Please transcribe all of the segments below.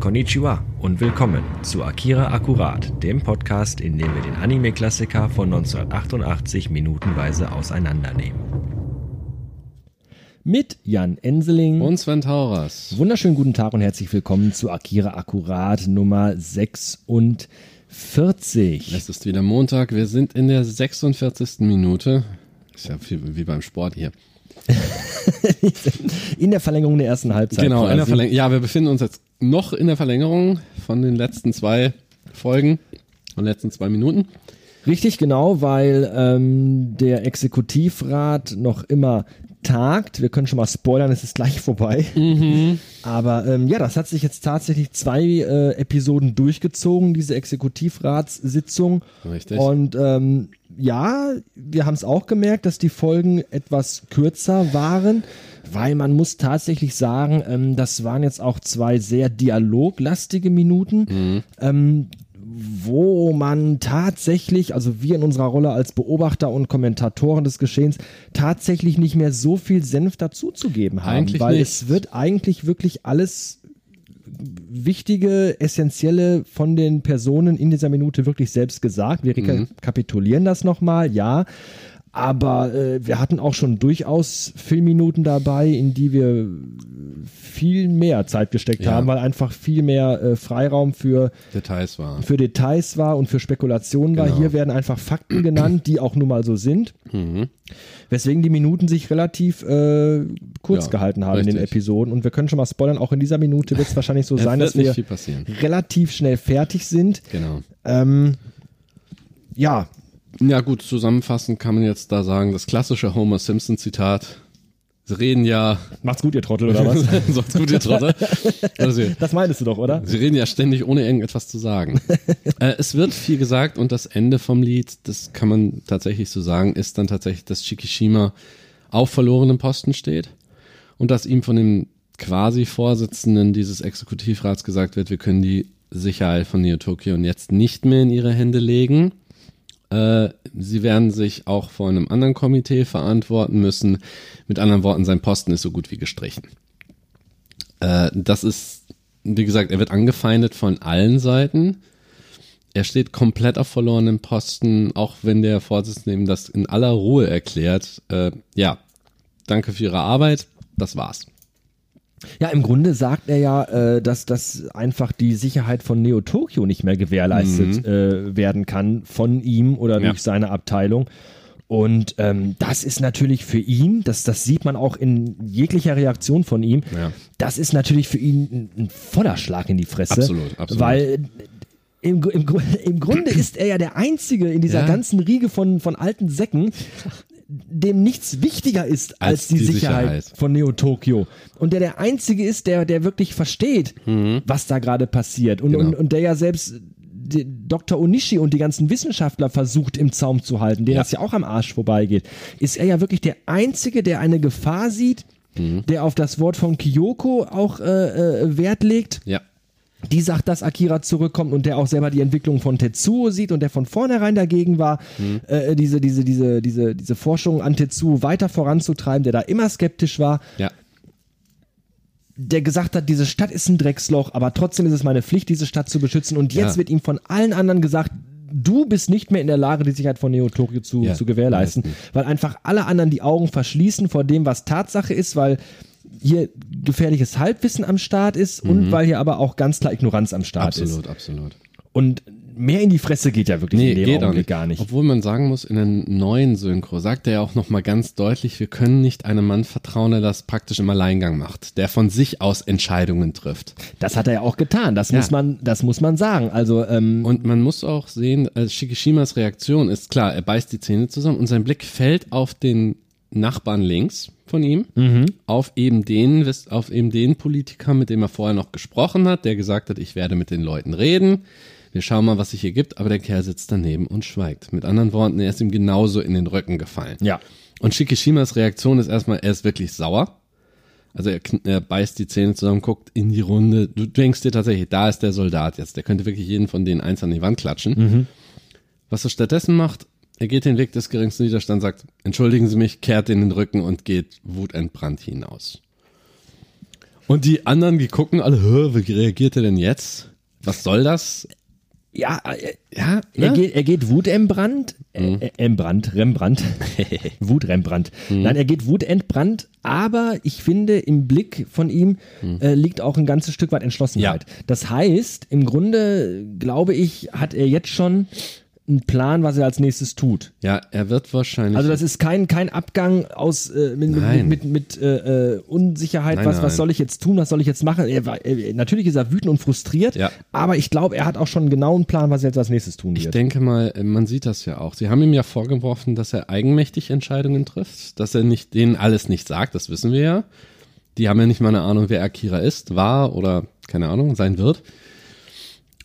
Konnichiwa und willkommen zu Akira Akkurat, dem Podcast, in dem wir den Anime-Klassiker von 1988 minutenweise auseinandernehmen. Mit Jan Enseling und Sven Tauras. Wunderschönen guten Tag und herzlich willkommen zu Akira Akkurat Nummer 46. Es ist wieder Montag, wir sind in der 46. Minute. Ist ja wie beim Sport hier. in der Verlängerung der ersten Halbzeit. Genau, in der Verlängerung. Ja, wir befinden uns jetzt noch in der Verlängerung von den letzten zwei Folgen, von den letzten zwei Minuten. Richtig, genau, weil ähm, der Exekutivrat noch immer tagt. Wir können schon mal spoilern, es ist gleich vorbei. Mhm. Aber ähm, ja, das hat sich jetzt tatsächlich zwei äh, Episoden durchgezogen, diese Exekutivrats-Sitzung. Richtig. Und ähm, ja, wir haben es auch gemerkt, dass die Folgen etwas kürzer waren, weil man muss tatsächlich sagen, ähm, das waren jetzt auch zwei sehr dialoglastige Minuten. Mhm. Ähm, wo man tatsächlich, also wir in unserer Rolle als Beobachter und Kommentatoren des Geschehens, tatsächlich nicht mehr so viel Senf dazuzugeben haben. Eigentlich weil nicht. es wird eigentlich wirklich alles wichtige, essentielle von den Personen in dieser Minute wirklich selbst gesagt. Wir rekapitulieren das nochmal, ja. Aber äh, wir hatten auch schon durchaus Filmminuten dabei, in die wir viel mehr Zeit gesteckt Ja. haben, weil einfach viel mehr äh, Freiraum für, Details war. für Details war und für Spekulationen war. Genau. Hier werden einfach Fakten genannt, die auch nun mal so sind. Mhm. Weswegen die Minuten sich relativ äh, kurz Ja, gehalten haben in den richtig. Episoden. Und wir können schon mal spoilern, auch in dieser Minute wird es wahrscheinlich so sein, dass wir relativ schnell fertig sind. Genau. Ähm, ja, Ja gut, zusammenfassend kann man jetzt da sagen, das klassische Homer Simpson Zitat. Sie reden ja, macht's gut, ihr Trottel, oder was? sonst gut ihr Trottel. Sie, das meintest du doch, oder? sie reden ja ständig, ohne irgendetwas zu sagen. äh, es wird viel gesagt und das Ende vom Lied, das kann man tatsächlich so sagen, ist dann tatsächlich, dass Shikishima auf verlorenem Posten steht und dass ihm von dem quasi Vorsitzenden dieses Exekutivrats gesagt wird, wir können die Sicherheit von Neo Tokyo jetzt nicht mehr in ihre Hände legen. Äh, sie werden sich auch vor einem anderen Komitee verantworten müssen. Mit anderen Worten, sein Posten ist so gut wie gestrichen. Äh, das ist, wie gesagt, er wird angefeindet von allen Seiten. Er steht komplett auf verlorenem Posten, auch wenn der Vorsitzende ihm das in aller Ruhe erklärt. Äh, ja, danke für Ihre Arbeit. Das war's. Ja, im Grunde sagt er ja, äh, dass das einfach die Sicherheit von Neo Tokyo nicht mehr gewährleistet äh, werden kann von ihm oder Mhm. Ja. durch seine Abteilung. Und ähm, das ist natürlich für ihn, das, das sieht man auch in jeglicher Reaktion von ihm, Ja. das ist natürlich für ihn ein, ein voller Schlag in die Fresse. Absolut, absolut. Weil im, im, Gru- im Grunde ist er ja der Einzige in dieser Ja. ganzen Riege von, von alten Säcken, dem nichts wichtiger ist als, Als die, die Sicherheit, Sicherheit. von Neo Tokyo. Und der der Einzige ist, der, der wirklich versteht, was da gerade passiert. Und, Mhm. Genau. und, und der ja selbst Dr. Onishi und die ganzen Wissenschaftler versucht im Zaum zu halten, denen Ja. das ja auch am Arsch vorbeigeht, ist er ja wirklich der Einzige, der eine Gefahr sieht, Mhm. der auf das Wort von Kyoko auch äh, äh, Wert legt Ja. Die sagt, dass Akira zurückkommt und der auch selber die Entwicklung von Tetsuo sieht und der von vornherein dagegen war, äh, diese, diese, diese, diese, diese Forschung an Tetsuo weiter voranzutreiben, der da immer skeptisch war, Ja. der gesagt hat, diese Stadt ist ein Drecksloch, aber trotzdem ist es meine Pflicht, diese Stadt zu beschützen. Und jetzt Ja. wird ihm von allen anderen gesagt, du bist nicht mehr in der Lage, die Sicherheit von Neo Tokyo zu, Ja, zu gewährleisten, weil einfach alle anderen die Augen verschließen vor dem, was Tatsache ist, weil hier gefährliches Halbwissen am Start ist und weil hier aber auch ganz klar Ignoranz am Start ist. Mhm. Absolut, absolut. Und mehr in die Fresse geht ja wirklich Nee, in dem Augenblick nicht. gar nicht. Obwohl man sagen muss, in der neuen Synchro sagt er ja auch nochmal ganz deutlich, wir können nicht einem Mann vertrauen, der das praktisch im Alleingang macht, der von sich aus Entscheidungen trifft. Das hat er ja auch getan. Das Ja. muss man, das muss man sagen. Also ähm, Und man muss auch sehen, also Shikishimas Reaktion ist klar, er beißt die Zähne zusammen und sein Blick fällt auf den Nachbarn links von ihm, auf eben den, auf eben den Politiker, mit dem er vorher noch gesprochen hat, der gesagt hat, ich werde mit den Leuten reden. Wir schauen mal, was sich hier gibt, aber der Kerl sitzt daneben und schweigt. Mit anderen Worten, er ist ihm genauso in den Rücken gefallen. ja. Und Shikishimas Reaktion ist erstmal, er ist wirklich sauer. Also er, er beißt die Zähne zusammen, guckt in die Runde. Du denkst dir tatsächlich, da ist der Soldat jetzt. Der könnte wirklich jeden von denen eins an die Wand klatschen. Was er stattdessen macht, er geht den Weg des geringsten Widerstands, sagt, entschuldigen Sie mich, kehrt in den Rücken und geht wutentbrannt hinaus. Und die anderen, die gucken alle, "Hä, wie reagiert er denn jetzt? Was soll das? Ja, äh, Ja, er, ne? geht, er geht wutentbrannt, äh, Embrannt, Rembrandt, Wutrembrandt. Nein, er geht wutentbrannt, aber ich finde, im Blick von ihm äh, liegt auch ein ganzes Stück weit Entschlossenheit. Das heißt, im Grunde, glaube ich, hat er jetzt schon einen Plan, was er als nächstes tut. ja, er wird wahrscheinlich. Also das ist kein, kein Abgang aus äh, mit, mit, Nein. mit, mit äh, äh, Unsicherheit, Nein, was, nein. was soll ich jetzt tun, was soll ich jetzt machen. Er, war- er, natürlich ist er wütend und frustriert, Ja. aber ich glaube, er hat auch schon einen genauen Plan, was er jetzt als nächstes tun Ich wird. denke mal, äh, man sieht das ja auch. Sie haben ihm ja vorgeworfen, dass er eigenmächtig Entscheidungen trifft, dass er nicht denen alles nicht sagt, das wissen wir ja. Die haben ja nicht mal eine Ahnung, wer Akira ist, war oder keine Ahnung, sein wird.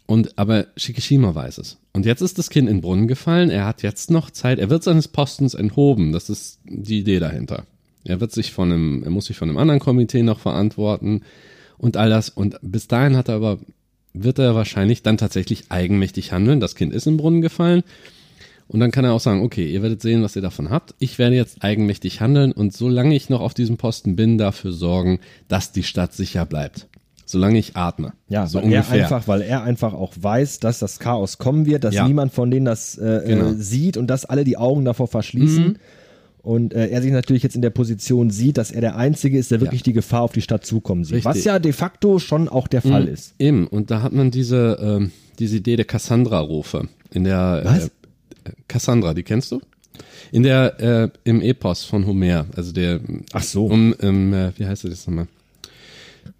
Und aber Shikishima weiß es. Und jetzt ist das Kind in den Brunnen gefallen. Er hat jetzt noch Zeit. Er wird seines Postens enthoben. Das ist die Idee dahinter. Er wird sich von einem, er muss sich von einem anderen Komitee noch verantworten und all das. Und bis dahin hat er aber, wird er wahrscheinlich dann tatsächlich eigenmächtig handeln. Das Kind ist im Brunnen gefallen. Und dann kann er auch sagen, okay, ihr werdet sehen, was ihr davon habt. Ich werde jetzt eigenmächtig handeln und solange ich noch auf diesem Posten bin, dafür sorgen, dass die Stadt sicher bleibt. Solange ich atme. Ja, so ungefähr. er einfach, weil er einfach auch weiß, dass das Chaos kommen wird, dass Ja. niemand von denen das äh, Genau. Mhm. äh, sieht und dass alle die Augen davor verschließen. Und äh, er sich natürlich jetzt in der Position sieht, dass er der Einzige ist, der wirklich die Gefahr auf die Stadt zukommen sieht. Richtig. Mhm. Was ja de facto schon auch der Fall ist. Eben, und da hat man diese, ähm, diese Idee der Cassandra-Rufe. In der Was? Äh, Cassandra, die kennst du? In der, äh, im Epos von Homer, also der Ach so. um, ähm, äh, wie heißt das nochmal?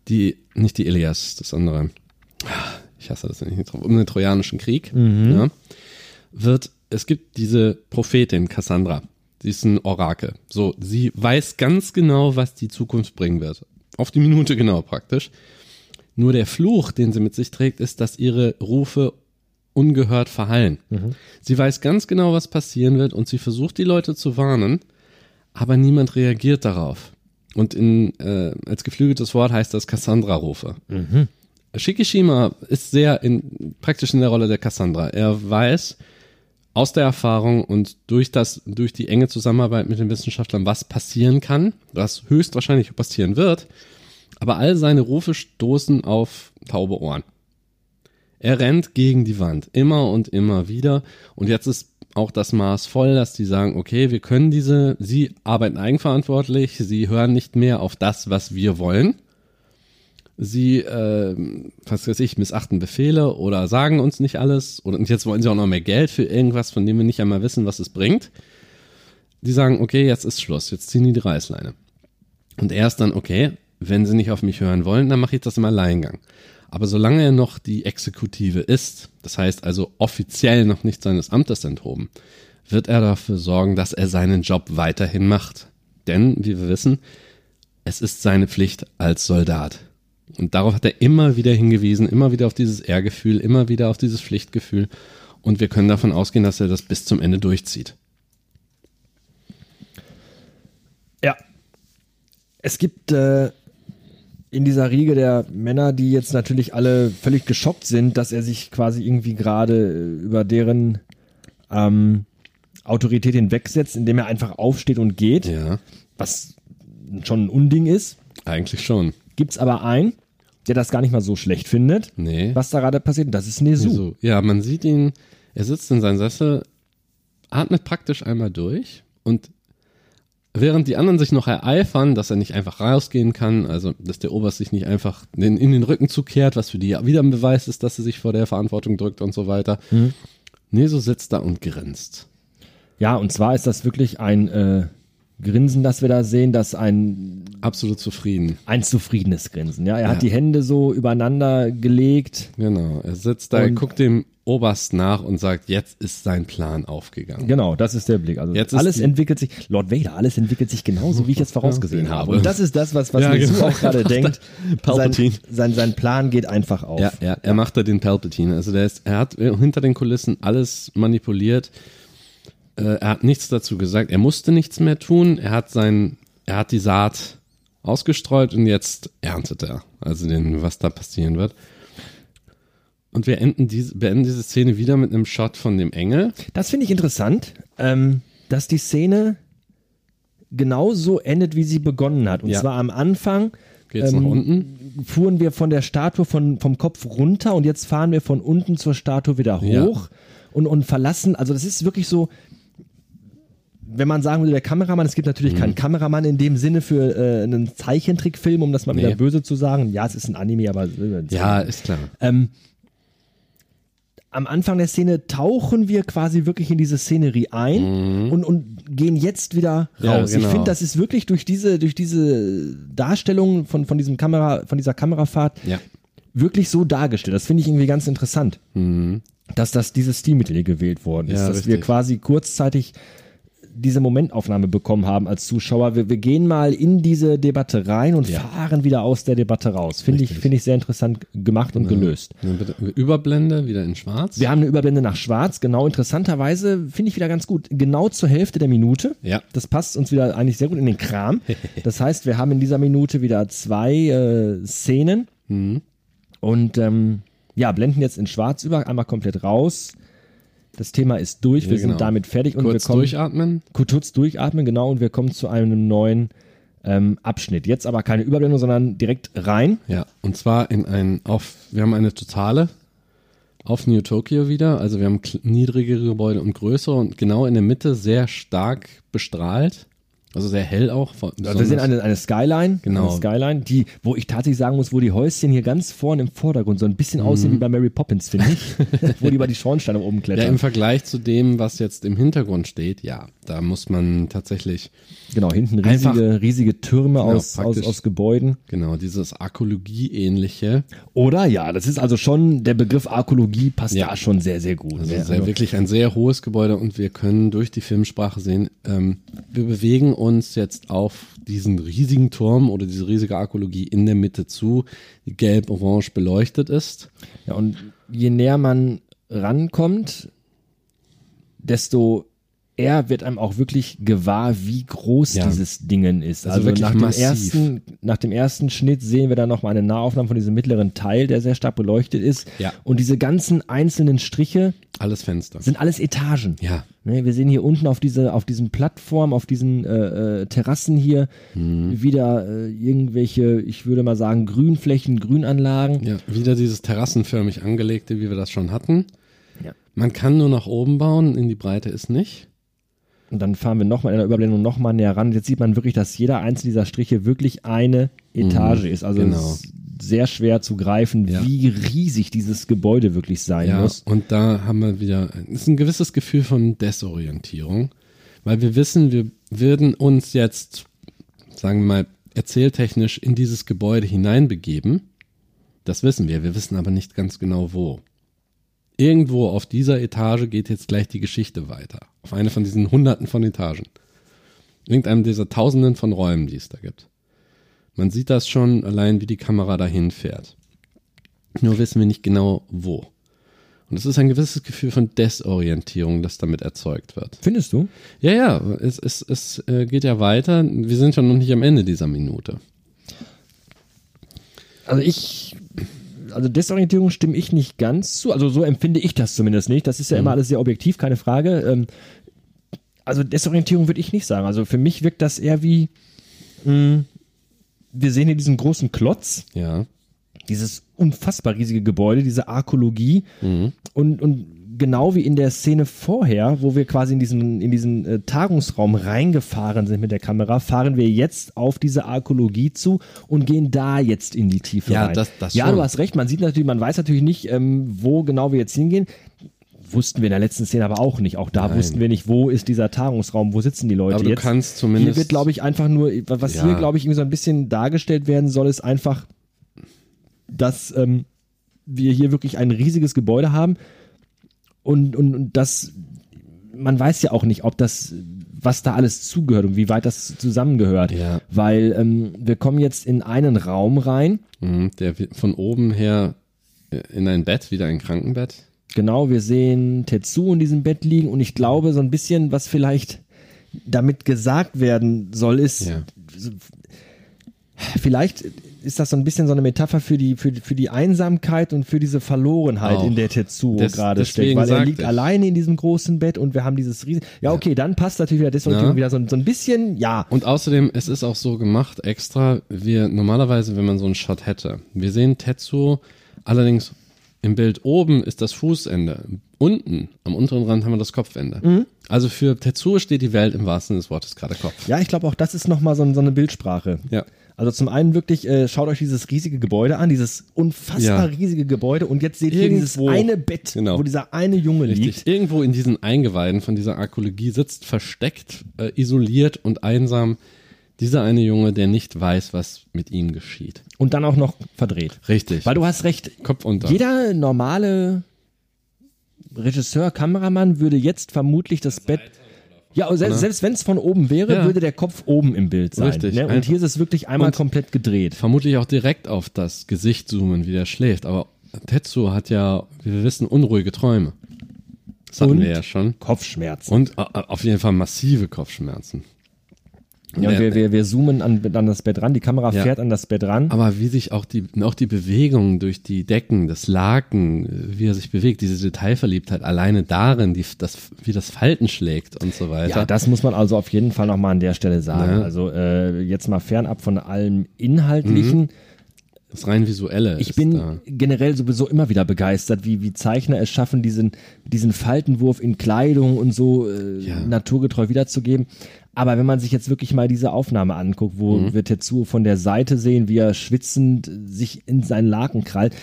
Die, nicht die Ilias, das andere. Ich hasse das, nicht. Um den Trojanischen Krieg, ja, wird, es gibt diese Prophetin Cassandra. Sie ist ein Orakel. So, sie weiß ganz genau, was die Zukunft bringen wird. Auf die Minute genau praktisch. Nur der Fluch, den sie mit sich trägt, ist, dass ihre Rufe ungehört verhallen. Sie weiß ganz genau, was passieren wird und sie versucht, die Leute zu warnen, aber niemand reagiert darauf. Und in, äh, als geflügeltes Wort heißt das Cassandra-Rufe. Shikishima ist sehr in, praktisch in der Rolle der Cassandra. Er weiß aus der Erfahrung und durch das, durch die enge Zusammenarbeit mit den Wissenschaftlern, was passieren kann, was höchstwahrscheinlich passieren wird. Aber all seine Rufe stoßen auf taube Ohren. Er rennt gegen die Wand, immer und immer wieder. Und jetzt ist auch das Maß voll, dass die sagen, okay, wir können diese, sie arbeiten eigenverantwortlich, sie hören nicht mehr auf das, was wir wollen. Sie, äh, was weiß ich, missachten Befehle oder sagen uns nicht alles. Und jetzt wollen sie auch noch mehr Geld für irgendwas, von dem wir nicht einmal wissen, was es bringt. Die sagen, okay, jetzt ist Schluss, jetzt ziehen die die Reißleine. Und er ist dann, okay, wenn sie nicht auf mich hören wollen, dann mache ich das im Alleingang. Aber solange er noch die Exekutive ist, das heißt also offiziell noch nicht seines Amtes enthoben, wird er dafür sorgen, dass er seinen Job weiterhin macht. Denn, wie wir wissen, es ist seine Pflicht als Soldat. Und darauf hat er immer wieder hingewiesen, immer wieder auf dieses Ehrgefühl, immer wieder auf dieses Pflichtgefühl. Und wir können davon ausgehen, dass er das bis zum Ende durchzieht. Ja. Es gibt äh, in dieser Riege der Männer, die jetzt natürlich alle völlig geschockt sind, dass er sich quasi irgendwie gerade über deren ähm, Autorität hinwegsetzt, indem er einfach aufsteht und geht, Ja, was schon ein Unding ist. eigentlich schon. Gibt's aber einen, der das gar nicht mal so schlecht findet, Nee. was da gerade passiert. Und das ist Nezu. So, ja, man sieht ihn, er sitzt in seinem Sessel, atmet praktisch einmal durch und während die anderen sich noch ereifern, dass er nicht einfach rausgehen kann, also dass der Oberst sich nicht einfach in, in den Rücken zukehrt, was für die wieder ein Beweis ist, dass er sich vor der Verantwortung drückt und so weiter. Nee, so sitzt da und grinst. Ja, und zwar ist das wirklich ein äh, Grinsen, das wir da sehen, das ein Absolut zufrieden. ein zufriedenes Grinsen. Ja, er Ja. hat die Hände so übereinander gelegt. Genau. Er sitzt da, er guckt dem Oberst nach und sagt, jetzt ist sein Plan aufgegangen. Genau, das ist der Blick. Also Jetzt alles entwickelt sich, Lord Vader, alles entwickelt sich genauso, wie ich jetzt vorausgesehen Genau. habe. Und das ist das, was, was Ja, genau. auch gerade denkt. Palpatine. Sein, sein, sein Plan geht einfach auf. Ja, ja, er macht da den Palpatine. Also der ist, er hat hinter den Kulissen alles manipuliert. Äh, er hat nichts dazu gesagt. Er musste nichts mehr tun. Er hat sein, er hat die Saat ausgestreut und jetzt erntet er. Also den, was da passieren wird. Und wir enden diese, beenden diese Szene wieder mit einem Shot von dem Engel. Das finde ich interessant, ähm, dass die Szene genauso endet, wie sie begonnen hat. Und Ja. zwar am Anfang Geht's nach unten? fuhren wir von der Statue von, vom Kopf runter und jetzt fahren wir von unten zur Statue wieder hoch Ja. und, und verlassen. Also das ist wirklich so, wenn man sagen würde, der Kameramann, es gibt natürlich Mhm. keinen Kameramann in dem Sinne für äh, einen Zeichentrickfilm, um das mal wieder Nee. böse zu sagen. Ja, es ist ein Anime, aber äh, Ja, ist klar. ähm, am Anfang der Szene tauchen wir quasi wirklich in diese Szenerie ein und, und gehen jetzt wieder Mhm. Ja, raus. Ich genau. finde, das ist wirklich durch diese, durch diese Darstellung von, von diesem Kamera, von dieser Kamerafahrt Ja. wirklich so dargestellt. Das finde ich irgendwie ganz interessant, dass das dieses Stilmittel gewählt worden ist, Mhm. Ja, dass wir richtig. quasi kurzzeitig diese Momentaufnahme bekommen haben als Zuschauer. Wir, wir gehen mal in diese Debatte rein und Ja. fahren wieder aus der Debatte raus. Finde ich, finde ich sehr interessant gemacht und gelöst. Dann bitte Überblende wieder in schwarz. Wir haben eine Überblende nach schwarz, genau interessanterweise finde ich wieder ganz gut. Genau zur Hälfte der Minute. Ja. Das passt uns wieder eigentlich sehr gut in den Kram. Das heißt, wir haben in dieser Minute wieder zwei äh, Szenen Mhm. und ähm, ja, blenden jetzt in schwarz über, einmal komplett raus. Das Thema ist durch, wir Ja, genau. sind damit fertig und Kurz wir kommen durchatmen. kurz durchatmen, genau, und wir kommen zu einem neuen ähm, Abschnitt. Jetzt aber keine Überblendung, sondern direkt rein. Ja, und zwar in ein, auf, wir haben eine totale auf New Tokyo wieder. Also wir haben niedrigere Gebäude und größere und genau in der Mitte sehr stark bestrahlt. Also sehr hell auch. Also wir sehen eine, eine Skyline, Genau. eine Skyline, die, wo ich tatsächlich sagen muss, wo die Häuschen hier ganz vorne im Vordergrund so ein bisschen aussehen wie bei Mary Poppins, finde ich, wo die über die Schornsteine oben ja, klettern. im Vergleich zu dem, was jetzt im Hintergrund steht, ja, da muss man tatsächlich, genau, hinten Einfach- riesige, riesige Türme aus, aus, praktisch. aus Gebäuden. genau, dieses Arkologie-ähnliche, Oder ja, das ist also schon, der Begriff Arkologie passt Ja. da schon sehr, sehr gut. also ne? sehr, wirklich ein sehr hohes Gebäude und wir können durch die Filmsprache sehen, ähm, wir bewegen uns jetzt auf diesen riesigen Turm oder diese riesige Arkologie in der Mitte zu, die gelb-orange beleuchtet ist. Ja, und je näher man rankommt, desto eher wird einem auch wirklich gewahr, wie groß Ja. dieses Dingen ist. Also Also, wirklich nach, dem massiv. ersten, nach dem ersten Schnitt sehen wir dann noch mal eine Nahaufnahme von diesem mittleren Teil, der sehr stark beleuchtet ist. Ja. Und diese ganzen einzelnen Striche Alles Fenster. sind alles Etagen. Ja, Ne, wir sehen hier unten auf diese, auf diesen Plattformen, auf diesen äh, äh, Terrassen hier Mhm. wieder äh, irgendwelche, ich würde mal sagen, Grünflächen, Grünanlagen. ja, wieder dieses terrassenförmig angelegte, wie wir das schon hatten. Ja. Man kann nur nach oben bauen, in die Breite ist nicht. Und dann fahren wir nochmal in der Überblendung nochmal näher ran. Jetzt sieht man wirklich, dass jeder einzelne dieser Striche wirklich eine Etage ist. Also genau. es ist sehr schwer zu greifen, Ja. wie riesig dieses Gebäude wirklich sein Ja, muss. und da haben wir wieder, ist ein gewisses Gefühl von Desorientierung, weil wir wissen, wir würden uns jetzt, sagen wir mal, erzähltechnisch in dieses Gebäude hineinbegeben. Das wissen wir, wir wissen aber nicht ganz genau wo. Irgendwo auf dieser Etage geht jetzt gleich die Geschichte weiter. Auf eine von diesen hunderten von Etagen. Irgendeinem dieser tausenden von Räumen, die es da gibt. Man sieht das schon allein, wie die Kamera dahin fährt. Nur wissen wir nicht genau wo. Und es ist ein gewisses Gefühl von Desorientierung, das damit erzeugt wird. Findest du? Ja, ja, es, es, es äh, geht ja weiter. Wir sind schon noch nicht am Ende dieser Minute. Also ich, also Desorientierung stimme ich nicht ganz zu. Also so empfinde ich das zumindest nicht. Das ist ja immer alles sehr objektiv, keine Frage. Ähm, also Desorientierung würde ich nicht sagen. Also für mich wirkt das eher wie, mh, wir sehen hier diesen großen Klotz, Ja. dieses unfassbar riesige Gebäude, diese Arkologie und, und genau wie in der Szene vorher, wo wir quasi in diesen, in diesen äh, Tagungsraum reingefahren sind mit der Kamera, fahren wir jetzt auf diese Arkologie zu und gehen da jetzt in die Tiefe Ja, rein. das- das ja, schon. du hast recht, man sieht natürlich, man weiß natürlich nicht, ähm, wo genau wir jetzt hingehen. Wussten wir in der letzten Szene aber auch nicht. Auch da Nein. wussten wir nicht, wo ist dieser Tagungsraum, wo sitzen die Leute Aber du jetzt. kannst zumindest. Hier wird, glaube ich, einfach nur, was Ja. hier, glaube ich, irgendwie so ein bisschen dargestellt werden soll, ist einfach, dass ähm, wir hier wirklich ein riesiges Gebäude haben und, und, und das, man weiß ja auch nicht, ob das, was da alles zugehört und wie weit das zusammengehört. Ja. Weil ähm, wir kommen jetzt in einen Raum rein. Mhm, der von oben her äh, in ein Bett, wieder ein Krankenbett. Genau, wir sehen Tetsu in diesem Bett liegen und ich glaube, so ein bisschen, was vielleicht damit gesagt werden soll, ist, Ja. vielleicht ist das so ein bisschen so eine Metapher für die, für, für die Einsamkeit und für diese Verlorenheit, Auch. in der Tetsuo Des- gerade steckt. Weil er liegt ich. alleine in diesem großen Bett und wir haben dieses riesige. Ja, okay, dann passt natürlich wieder Desorientierung Ja. wieder so, ein- so ein bisschen, ja. Und außerdem, es ist auch so gemacht extra, wir normalerweise, wenn man so einen Shot hätte, wir sehen Tetsuo, allerdings im Bild oben ist das Fußende, unten, am unteren Rand haben wir das Kopfende. Mhm. Also für Tetsuo steht die Welt im wahrsten Sinne des Wortes gerade Kopf. Ja, ich glaube auch, das ist nochmal so, so eine Bildsprache. Ja. Also zum einen wirklich, äh, schaut euch dieses riesige Gebäude an, dieses unfassbar Ja. riesige Gebäude und jetzt seht ihr dieses Irgendwo. eine Bett, Genau. wo dieser eine Junge Richtig. liegt. Irgendwo in diesen Eingeweiden von dieser Arkologie sitzt, versteckt, äh, isoliert und einsam dieser eine Junge, der nicht weiß, was mit ihm geschieht. Und dann auch noch verdreht. Richtig. Weil du hast recht, Kopf unter. jeder normale Regisseur, Kameramann würde jetzt vermutlich das Bett. Ja, und selbst, selbst wenn es von oben wäre, Ja. würde der Kopf oben im Bild sein. Richtig, Ne? Und einfach. hier ist es wirklich einmal Und- komplett gedreht. vermutlich auch direkt auf das Gesicht zoomen, wie der schläft. Aber Tetsuo hat ja, wie wir wissen, unruhige Träume. Das hatten Und? wir ja schon. Kopfschmerzen. Und äh, auf jeden Fall massive Kopfschmerzen. Ja, und wir, wir, wir zoomen an, an das Bett ran, die Kamera Ja. fährt an das Bett ran. Aber wie sich auch die, auch die Bewegung durch die Decken, das Laken, äh, wie er sich bewegt, diese Detailverliebtheit alleine darin, die, das, wie das Falten schlägt und so weiter. Ja, das muss man also auf jeden Fall nochmal an der Stelle sagen. Ja. Also äh, jetzt mal fernab von allem Inhaltlichen. das rein visuelle. Ich bin da. generell sowieso immer wieder begeistert, wie, wie Zeichner es schaffen, diesen, diesen Faltenwurf in Kleidung und so äh, Ja. naturgetreu wiederzugeben. Aber wenn man sich jetzt wirklich mal diese Aufnahme anguckt, wo Mhm. wir Tetsuo von der Seite sehen, wie er schwitzend sich in seinen Laken krallt,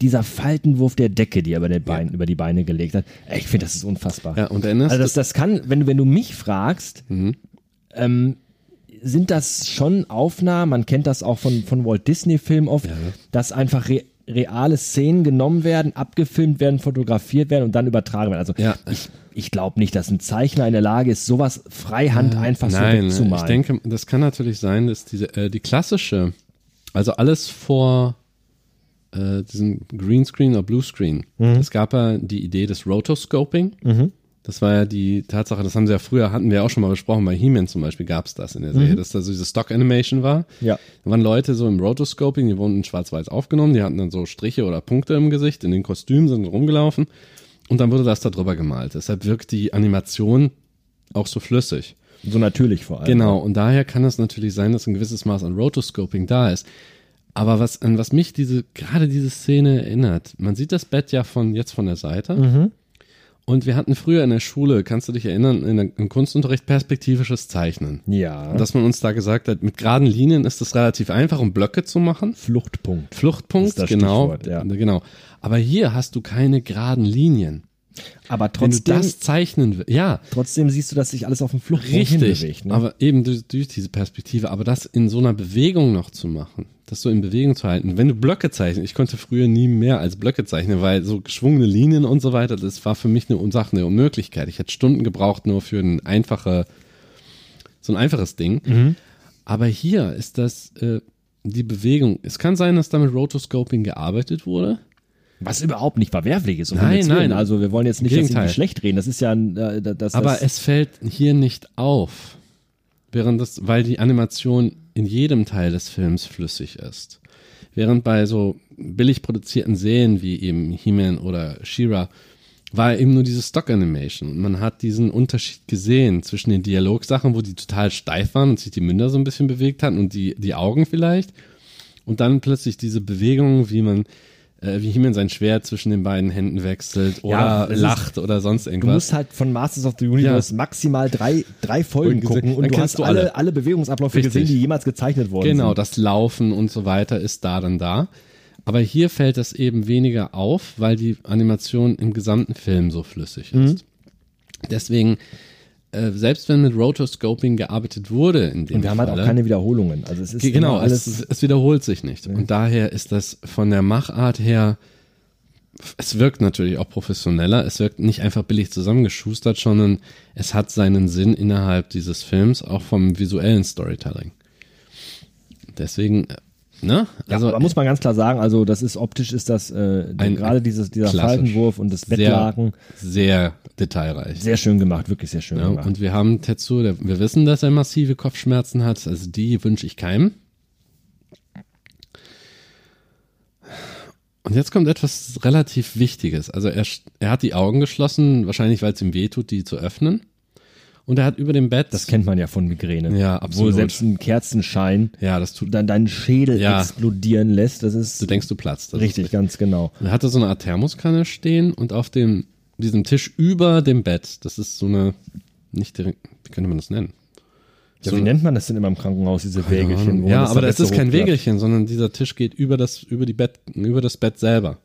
dieser Faltenwurf der Decke, die er über, Bein, über die Beine gelegt hat, ich finde, das ist unfassbar. Ja, und erinnerst Also das, das kann, wenn du, wenn du mich fragst, Mhm. ähm, sind das schon Aufnahmen, man kennt das auch von, von Walt Disney-Filmen oft, dass einfach re reale Szenen genommen werden, abgefilmt werden, fotografiert werden und dann übertragen werden. Also Ja. ich, ich glaube nicht, dass ein Zeichner in der Lage ist, sowas freihand einfach so Nein, ich wegzumalen. denke, das kann natürlich sein, dass diese, äh, die klassische, also alles vor äh, diesem Greenscreen oder Bluescreen. Es gab ja die Idee des Rotoscoping. Das war ja die Tatsache, das haben sie ja früher, hatten wir ja auch schon mal besprochen, bei He-Man zum Beispiel gab es das in der Serie, dass da so diese Stock-Animation war. Ja. Da waren Leute so im Rotoscoping, die wurden in schwarz-weiß aufgenommen, die hatten dann so Striche oder Punkte im Gesicht, in den Kostümen sind rumgelaufen und dann wurde das da drüber gemalt. Deshalb wirkt die Animation auch so flüssig. so natürlich vor allem. Genau, und daher kann es natürlich sein, dass ein gewisses Maß an Rotoscoping da ist. Aber was, an was mich diese, gerade diese Szene erinnert, man sieht das Bett ja von, jetzt von der Seite. Und wir hatten früher in der Schule, kannst du dich erinnern, in der, im Kunstunterricht perspektivisches Zeichnen. Ja. Dass man uns da gesagt hat, mit geraden Linien ist es relativ einfach, um Blöcke zu machen. Fluchtpunkt. Fluchtpunkt, Ist das genau. Ja. Genau. Aber hier hast du keine geraden Linien. Aber Wenn du trotzdem, das zeichnen willst, ja, trotzdem siehst du, dass sich alles auf dem Fluchtpunkt Richtig, hinbewegt. Ne? aber eben durch, durch diese Perspektive, aber das in so einer Bewegung noch zu machen, das so in Bewegung zu halten. Wenn du Blöcke zeichnest, ich konnte früher nie mehr als Blöcke zeichnen, weil so geschwungene Linien und so weiter, das war für mich eine Sache, eine Unmöglichkeit. Ich hätte Stunden gebraucht nur für ein einfache, so ein einfaches Ding. Mhm. Aber hier ist das äh, die Bewegung. Es kann sein, dass da mit Rotoscoping gearbeitet wurde. Was überhaupt nicht verwerflich ist. Nein, nein. Also wir wollen jetzt nicht, sie Gegenteil. schlecht reden. Das ist ja ein, äh, das, Aber das, es fällt hier nicht auf, während das, weil die Animation in jedem Teil des Films flüssig ist. Während bei so billig produzierten Serien wie eben He-Man oder She-Ra war eben nur diese Stock-Animation. Und man hat diesen Unterschied gesehen zwischen den Dialogsachen, wo die total steif waren und sich die Münder so ein bisschen bewegt hatten und die, die Augen vielleicht. Und dann plötzlich diese Bewegungen, wie man, äh, wie He-Man sein Schwert zwischen den beiden Händen wechselt oder Ja, es ist- lacht oder sonst Du irgendwas. musst halt von Masters of the Universe maximal drei, drei Folgen Und gucken und du hast du alle, alle. alle Bewegungsabläufe Richtig. gesehen, die jemals gezeichnet worden Genau, sind. das Laufen und so weiter ist da dann da. Aber hier fällt das eben weniger auf, weil die Animation im gesamten Film so flüssig Mhm. ist. Deswegen, äh, selbst wenn mit Rotoscoping gearbeitet wurde in dem Und wir haben halt auch Falle, keine Wiederholungen. Also es ist Ge- Genau, alles. es, es wiederholt sich nicht. Und daher ist das von der Machart her, es wirkt natürlich auch professioneller, es wirkt nicht einfach billig zusammengeschustert, sondern es hat seinen Sinn innerhalb dieses Films, auch vom visuellen Storytelling. Deswegen, äh, ne? also, da muss man ganz klar sagen, also das ist optisch ist das äh, Ein- gerade dieses dieser. Faltenwurf und das Bettlaken sehr, sehr detailreich. sehr schön gemacht, wirklich sehr schön Ja, gemacht. und wir haben Tetsu, der, wir wissen, dass er massive Kopfschmerzen hat, also die wünsche ich keinem. Und jetzt kommt etwas relativ Wichtiges. Also er, er hat die Augen geschlossen, wahrscheinlich weil es ihm wehtut, die zu öffnen. Und er hat über dem Bett. Das kennt man ja von Migräne. Ja, Wo absolut. selbst ein Kerzenschein ja, das tut. dann deinen Schädel Ja. explodieren lässt. Das ist Du denkst, du platzt. Das richtig, Ist ganz genau. er hatte so eine Art Thermoskanne stehen und auf dem, diesem Tisch über dem Bett, das ist so eine, nicht direkt, wie könnte man das nennen? Ja, So wie nennt man das denn immer im Krankenhaus, diese Wägelchen? wo Ja, man aber das ist kein? Wägelchen, sondern dieser Tisch geht über das, über die Bett, über das Bett selber.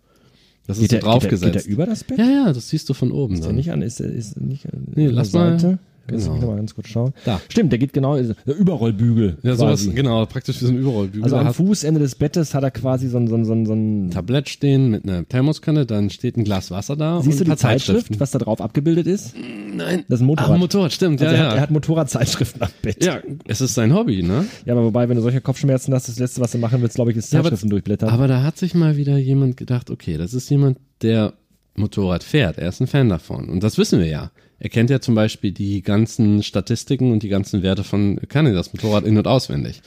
Das ist Geht so der, geht, der, draufgesetzt. geht der über das Bett? ja, ja, das siehst du von oben. Ist der dann. nicht an? Ist der ist nicht an Nee, lass der mal- Lass genau. mal ganz kurz schauen. Da. Stimmt, der geht genau, ist der Überrollbügel. Ja, sowas, quasi. genau, praktisch wie so ein Überrollbügel. Also am Fußende des Bettes hat er quasi so ein, so ein, so ein, so ein Tablett stehen mit einer Thermoskanne, dann steht ein Glas Wasser da Siehst du die Zeitschrift, Zeitschriften. was da drauf abgebildet ist? Nein. Das ist ein Motorrad. Ein Motorrad, stimmt, Also ja, er, hat, er ja. hat Motorradzeitschriften am Bett. Ja, es ist sein Hobby, ne? Ja, aber wobei, wenn du solche Kopfschmerzen hast, das Letzte, was du machen willst, glaube ich, ist Ja, aber- Zeitschriften durchblättern. Aber da hat sich mal wieder jemand gedacht, okay, das ist jemand, der Motorrad fährt. Er ist ein Fan davon. Und das wissen wir ja. Er kennt ja zum Beispiel die ganzen Statistiken und die ganzen Werte von, kann er das Motorrad in- und auswendig.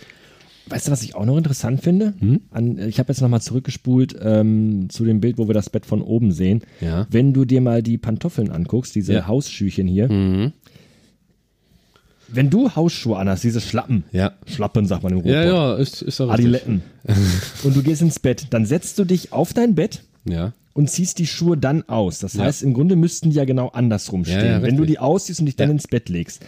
Weißt du, was ich auch noch interessant finde? Hm? An, ich habe jetzt nochmal zurückgespult ähm, zu dem Bild, wo wir das Bett von oben sehen. Ja. Wenn du dir mal die Pantoffeln anguckst, diese Ja. Hausschüchen hier. Mhm. Wenn du Hausschuhe anhast, diese Schlappen, Ja. Schlappen sagt man im Ruhrpott, Ja, ja, ist, ist. Adiletten, und du gehst ins Bett, dann setzt du dich auf dein Bett Ja. Und ziehst die Schuhe dann aus. Das Ja. heißt, im Grunde müssten die ja genau andersrum Ja, stehen. ja, wenn du die ausziehst und dich dann Ja. ins Bett legst.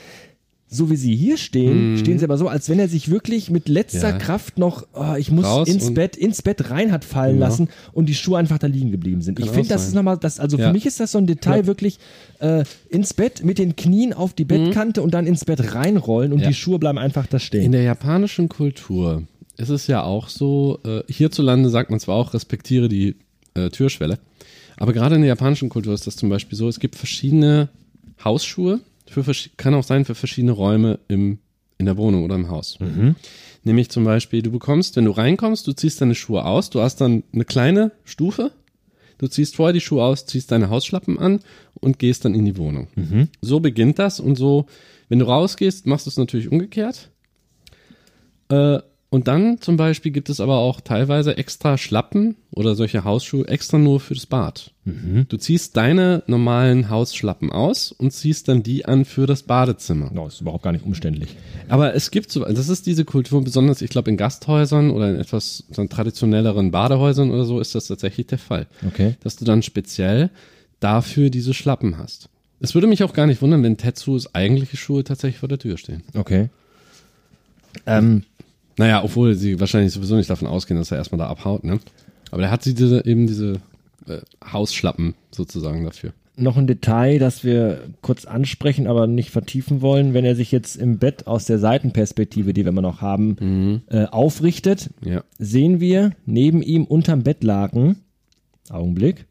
So wie sie hier stehen, stehen sie aber so, als wenn er sich wirklich mit letzter Ja. Kraft noch, oh, ich muss Raus ins Bett, ins Bett rein hat fallen lassen und die Schuhe einfach da liegen geblieben sind. ich Kann finde, auch das ist nochmal, das, also Ja. für mich ist das so ein Detail Ja. wirklich äh, ins Bett mit den Knien auf die Bettkante und dann ins Bett reinrollen und Mhm. Ja. die Schuhe bleiben einfach da In stehen. der japanischen Kultur ist es ja auch so, äh, hierzulande sagt man zwar auch, respektiere die äh, Türschwelle, aber gerade in der japanischen Kultur ist das zum Beispiel so, es gibt verschiedene Hausschuhe, für, kann auch sein für verschiedene Räume im, in der Wohnung oder im Haus. Nämlich zum Beispiel, du bekommst, wenn du reinkommst, du ziehst deine Schuhe aus, du hast dann eine kleine Stufe, du ziehst vorher die Schuhe aus, ziehst deine Hausschlappen an und gehst dann in die Wohnung. So beginnt das und so, wenn du rausgehst, machst du es natürlich umgekehrt. Äh, und dann zum Beispiel gibt es aber auch teilweise extra Schlappen oder solche Hausschuhe extra nur für das Bad. Du ziehst deine normalen Hausschlappen aus und ziehst dann die an für das Badezimmer. No, ist überhaupt gar nicht umständlich. Aber es gibt so, das ist diese Kultur, besonders ich glaube in Gasthäusern oder in etwas so traditionelleren Badehäusern oder so ist das tatsächlich der Fall. Okay. Dass du dann speziell dafür diese Schlappen hast. Es würde mich auch gar nicht wundern, wenn Tetsus eigentliche Schuhe tatsächlich vor der Tür stehen. Okay. Ähm, Naja, obwohl sie wahrscheinlich sowieso nicht davon ausgehen, dass er erstmal da abhaut, ne? Aber der hat sie diese, eben diese äh, Hausschlappen sozusagen dafür. noch ein Detail, das wir kurz ansprechen, aber nicht vertiefen wollen. Wenn er sich jetzt im Bett aus der Seitenperspektive, die wir immer noch haben, äh, aufrichtet, Ja. sehen wir neben ihm unterm Bettlaken, Augenblick,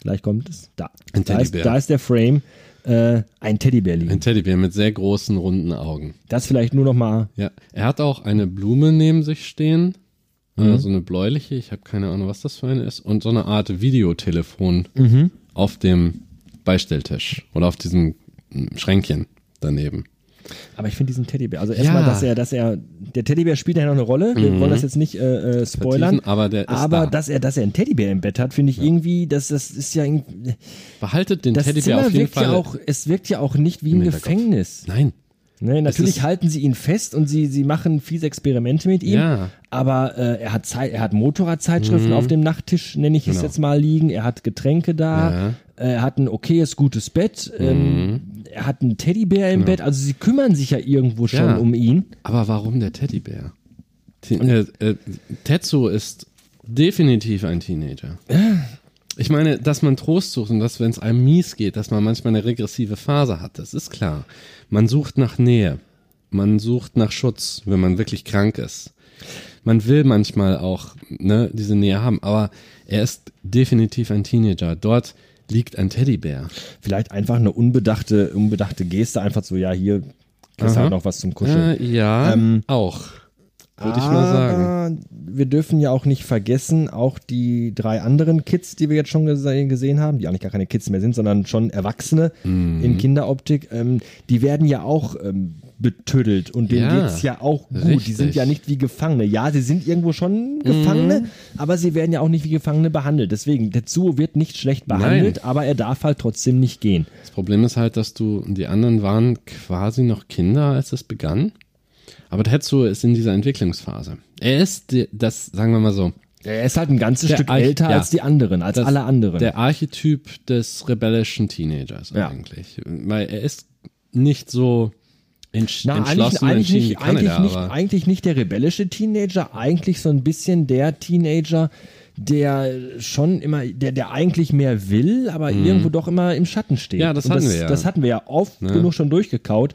gleich kommt es, da, da, ist, da ist der Frame, äh, ein Teddybär liegen. Ein Teddybär mit sehr großen, runden Augen. Das vielleicht nur noch mal, Ja. Er hat auch eine Blume neben sich stehen. Mhm. Äh, so eine bläuliche, ich habe keine Ahnung, was das für eine ist. Und so eine Art Videotelefon Mhm. auf dem Beistelltisch oder auf diesem Schränkchen daneben. Aber ich finde diesen Teddybär, also erstmal, Ja. dass er, dass er, der Teddybär spielt ja noch eine Rolle, wir wollen das jetzt nicht äh, äh, spoilern, Vertiefen, aber der ist aber da. dass er, dass er einen Teddybär im Bett hat, finde ich irgendwie, das, das ist ja irgendwie, Behaltet den Das Teddybär Zimmer auf jeden wirkt Fall. ja auch, es wirkt ja auch nicht wie im Hinterkopf. Gefängnis. Nein. Ne, natürlich halten sie ihn fest und sie, sie machen fiese Experimente mit ihm. Ja. Aber äh, er hat Zeit, er hat Motorradzeitschriften auf dem Nachttisch, nenne ich es Genau. jetzt mal liegen. Er hat Getränke da. Ja. Er hat ein okayes, gutes Bett. Ähm, er hat einen Teddybär im Bett. Also sie kümmern sich ja irgendwo schon Ja. um ihn. Aber warum der Teddybär? Te äh, äh, Tetsu ist definitiv ein Teenager. Ich meine, dass man Trost sucht und dass, wenn es einem mies geht, dass man manchmal eine regressive Phase hat, das ist klar. Man sucht nach Nähe. Man sucht nach Schutz, wenn man wirklich krank ist. Man will manchmal auch ne, diese Nähe haben, aber er ist definitiv ein Teenager. Dort liegt ein Teddybär. Vielleicht einfach eine unbedachte, unbedachte Geste, einfach so, ja, hier Aha. halt noch was zum Kuscheln. Äh, ja, Ähm, auch. Würde ich mal sagen. Wir dürfen ja auch nicht vergessen, auch die drei anderen Kids, die wir jetzt schon gese gesehen haben, die eigentlich gar keine Kids mehr sind, sondern schon Erwachsene Mhm. in Kinderoptik, ähm, die werden ja auch ähm, betüddelt und denen Ja, geht's ja auch gut. Die sind richtig. ja nicht wie Gefangene. Ja, sie sind irgendwo schon Gefangene, Mhm. aber sie werden ja auch nicht wie Gefangene behandelt. Deswegen, Tetsuo wird nicht schlecht behandelt, aber er darf halt trotzdem nicht gehen. Das Problem ist halt, dass du, die anderen waren quasi noch Kinder, als es begann. Aber Tetsuo ist in dieser Entwicklungsphase. Er ist das, sagen wir mal so, Er ist halt ein ganzes Der Stück Arch- älter ja. als die anderen, als Das- alle anderen. der Archetyp des rebellischen Teenagers Ja. eigentlich. Weil er ist nicht so entsch Na, eigentlich, entschlossen eigentlich, entschieden wie nicht, eigentlich, nicht, eigentlich nicht der rebellische Teenager, eigentlich so ein bisschen der Teenager, der schon immer, der, der eigentlich mehr will, aber irgendwo doch immer im Schatten steht. Mhm. Ja, das Und hatten das, wir ja. Das hatten wir ja oft genug schon durchgekaut,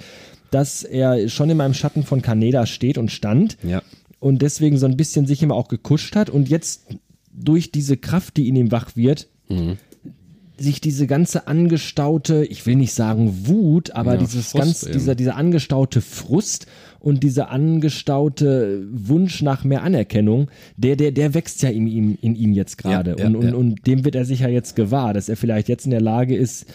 dass er schon immer im Schatten von Kaneda steht und stand ja. und deswegen so ein bisschen sich immer auch gekuscht hat und jetzt durch diese Kraft, die in ihm wach wird, Mhm. Sich diese ganze angestaute, ich will nicht sagen Wut, aber Ja, dieses Frust ganz, eben. dieser, dieser angestaute Frust und dieser angestaute Wunsch nach mehr Anerkennung, der, der, der wächst ja in ihm, in ihm jetzt gerade. Ja, ja, und, und, und dem wird er sich ja jetzt gewahr, dass er vielleicht jetzt in der Lage ist,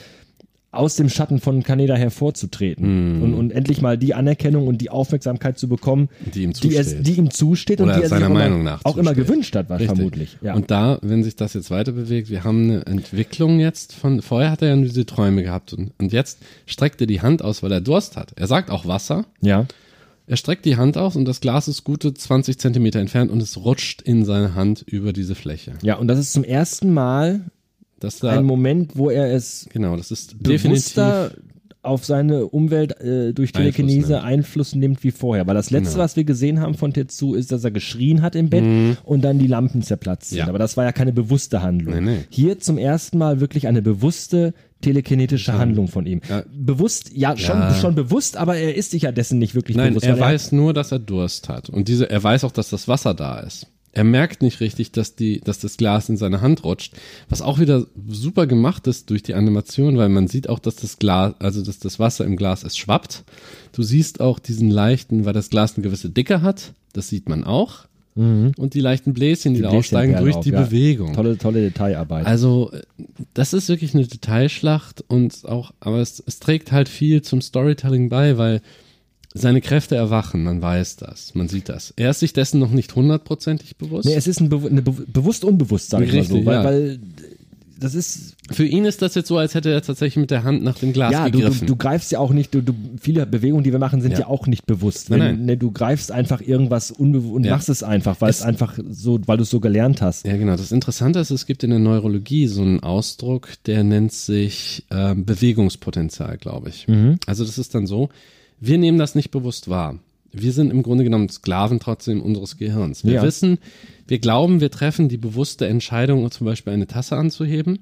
aus dem Schatten von Kaneda hervorzutreten Mhm. und, und endlich mal die Anerkennung und die Aufmerksamkeit zu bekommen, Die ihm die, er, zusteht. die ihm zusteht und die er seiner sich auch Meinung immer, nach auch immer zusteht. gewünscht hat, Richtig. vermutlich. Ja. Und da, wenn sich das jetzt weiter bewegt, wir haben eine Entwicklung jetzt von, vorher hat er ja nur diese Träume gehabt und, und jetzt streckt er die Hand aus, weil er Durst hat. Er sagt auch Wasser. ja. Er streckt die Hand aus und das Glas ist gute 20 Zentimeter entfernt und es rutscht in seine Hand über diese Fläche. ja, und das ist zum ersten Mal Das da, ein Moment, wo er es genau, das ist definitiv, bewusster auf seine Umwelt äh, durch Einfluss Telekinese Einfluss nimmt. nimmt. wie vorher. Weil das letzte, Genau. was wir gesehen haben von Tetsu, ist, dass er geschrien hat im Bett und dann die Lampen zerplatzt sind. Mhm. Ja. Aber das war ja keine bewusste Handlung. Nee, nee. Hier zum ersten Mal wirklich eine bewusste telekinetische Handlung von ihm. Ja. Bewusst, ja, schon, Ja. schon bewusst, aber er ist sich ja dessen nicht wirklich Nein, bewusst. er weiß nur, dass er Durst hat. Und diese, er weiß auch, dass das Wasser da ist. Er merkt nicht richtig, dass die, dass das Glas in seine Hand rutscht. Was auch wieder super gemacht ist durch die Animation, weil man sieht auch, dass das Glas, also dass das Wasser im Glas es schwappt. Du siehst auch diesen leichten, weil das Glas eine gewisse Dicke hat. Das sieht man auch. Und die leichten Bläschen, die, da aufsteigen Bläschenperlen durch auf, die ja. Bewegung. Tolle, tolle Detailarbeit. Also, das ist wirklich eine Detailschlacht und auch, aber es, es trägt halt viel zum Storytelling bei, weil seine Kräfte erwachen, man weiß das, man sieht das. Er ist sich dessen noch nicht hundertprozentig bewusst. nee, es ist ein Bewu eine Be bewusst unbewusst, sage ich mal so. Weil, ja. weil das ist Für ihn ist das jetzt so, als hätte er tatsächlich mit der Hand nach dem Glas ja, du, du, gegriffen. du greifst ja auch nicht, du, du, viele Bewegungen, die wir machen, sind ja, Ja. auch nicht bewusst. Nein, Wenn, nein. Ne, du greifst einfach irgendwas unbewusst und Ja. machst es einfach, weil es, Es- einfach so, weil du es so gelernt hast. ja, genau. Das Interessante ist, es gibt in der Neurologie so einen Ausdruck, der nennt sich ähm, Bewegungspotenzial, glaube ich. Mhm. Also das ist dann so, wir nehmen das nicht bewusst wahr. Wir sind im Grunde genommen Sklaven trotzdem unseres Gehirns. Wir Ja. wissen, wir glauben, wir treffen die bewusste Entscheidung, zum Beispiel eine Tasse anzuheben.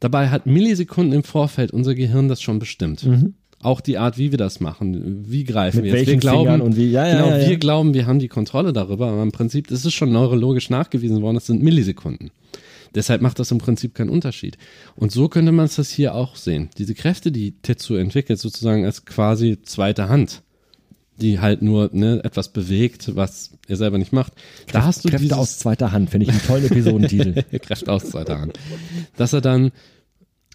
Dabei hat Millisekunden im Vorfeld unser Gehirn das schon bestimmt. Auch die Art, wie wir das machen, wie greifen Mhm. Mit wir jetzt. Wir glauben, und wie- ja, ja, genau, ja, wir glauben, wir haben die Kontrolle darüber, aber im Prinzip, das ist schon neurologisch nachgewiesen worden, das sind Millisekunden. Deshalb macht das im Prinzip keinen Unterschied. Und so könnte man es das hier auch sehen. Diese Kräfte, die Tetsu entwickelt, sozusagen als quasi zweite Hand, die halt nur ne, etwas bewegt, was er selber nicht macht. Da hast du Kräfte dieses, aus zweiter Hand, finde ich einen tollen Episodentitel. Kräfte aus zweiter Hand. Dass er dann